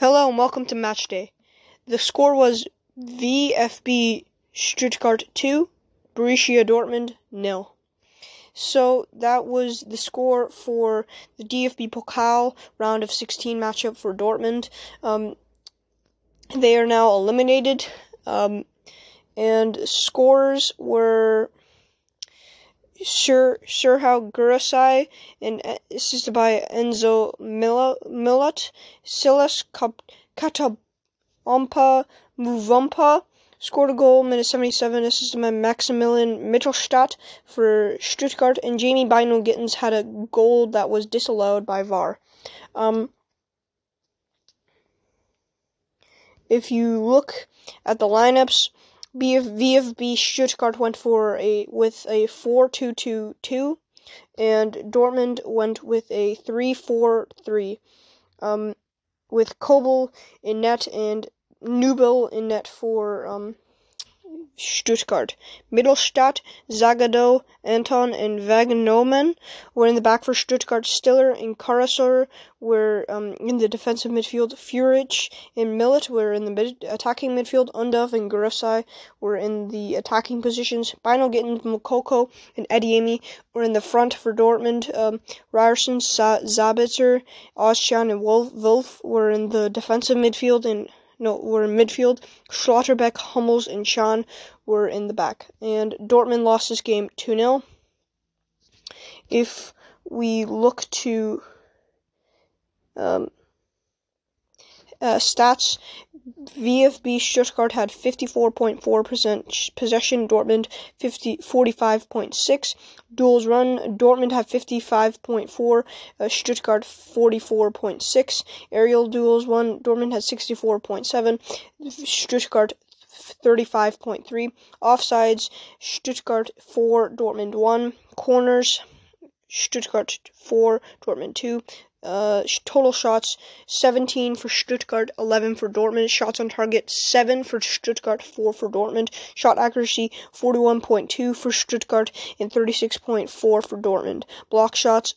Hello and welcome to Match Day. The score was VfB Stuttgart 2, Borussia Dortmund nil. So that was the score for the DFB Pokal round of 16 matchup for Dortmund. Um, they are now eliminated, um, and scores were Sir Serhou Guirassy and uh, assisted by Enzo Millot, Silas Katabompa Muvumpa scored a goal minute 77, assisted by Maximilian Mittelstadt for Stuttgart, and Jamie Bynoe Gittens had a goal that was disallowed by VAR. Um, if you look at the lineups, VfB Stuttgart went for a with a 4-2-2-2 and Dortmund went with a 3-4-3 um, with Kobel in net and Nubel in net for um, Stuttgart. Mittelstadt, Zagadou, Anton, and Vagnoman were in the back for Stuttgart. Stiller and Karazor were um, in the defensive midfield. Führich and Millot were in the mid- attacking midfield. Undav and Guirassy were in the attacking positions. Bynoe Gittens, Moukoko, and Adeyemi were in the front for Dortmund. Um, Ryerson, Sa- Sabitzer, Ozcan, and Wolf, Wolf were in the defensive midfield. And no, were in midfield. Schlotterbeck, Hummels, and Schahn were in the back. And Dortmund lost this game 2 0. If we look to um, uh, stats, VfB Stuttgart had 54.4% possession, Dortmund 50, 45.6. Duels run, Dortmund had 55.4, uh, Stuttgart 44.6. Aerial duels won, Dortmund had 64.7, Stuttgart 35.3. Offsides, Stuttgart 4, Dortmund 1. Corners, Stuttgart 4, Dortmund 2. Uh, total shots 17 for Stuttgart, 11 for Dortmund. Shots on target 7 for Stuttgart, 4 for Dortmund. Shot accuracy 41.2 for Stuttgart and 36.4 for Dortmund. Block shots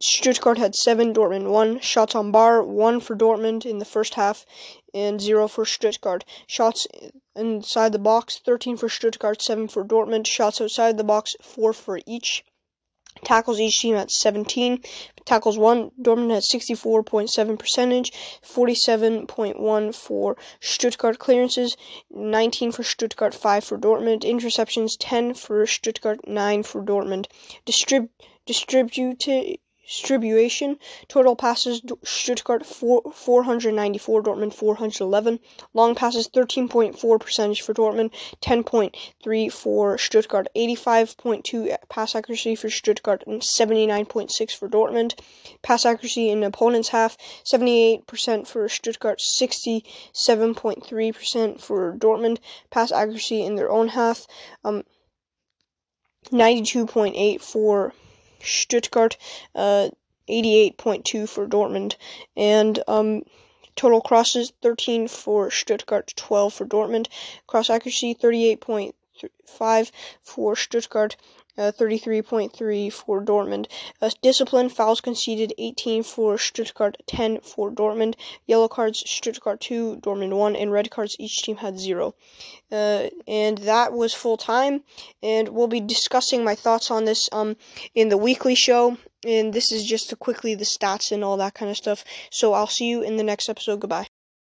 Stuttgart had 7, Dortmund 1. Shots on bar 1 for Dortmund in the first half and 0 for Stuttgart. Shots inside the box 13 for Stuttgart, 7 for Dortmund. Shots outside the box 4 for each. Tackles each team at 17. Tackles won, Dortmund had 64.7 percentage, 47.1 for Stuttgart clearances, 19 for Stuttgart, 5 for Dortmund. Interceptions 10 for Stuttgart, 9 for Dortmund. Distrib- distributed distribution. Total passes Stuttgart 4, 494, Dortmund 411. Long passes 13.4 percentage for Dortmund, 10.3 for Stuttgart, 85.2 pass accuracy for Stuttgart, and 79.6 for Dortmund. Pass accuracy in opponent's half 78% for Stuttgart, 67.3% for Dortmund. Pass accuracy in their own half um, 92.8 for Stuttgart, uh, 88.2 for Dortmund, and um, total crosses 13 for Stuttgart, 12 for Dortmund. Cross accuracy 38.5 for Stuttgart, uh, 33.3 for Dortmund. Uh, discipline fouls conceded 18 for Stuttgart, 10 for Dortmund. Yellow cards Stuttgart 2, Dortmund 1, and red cards each team had 0. Uh, and that was full time. And we'll be discussing my thoughts on this um in the weekly show. And this is just quickly the stats and all that kind of stuff. So I'll see you in the next episode. Goodbye.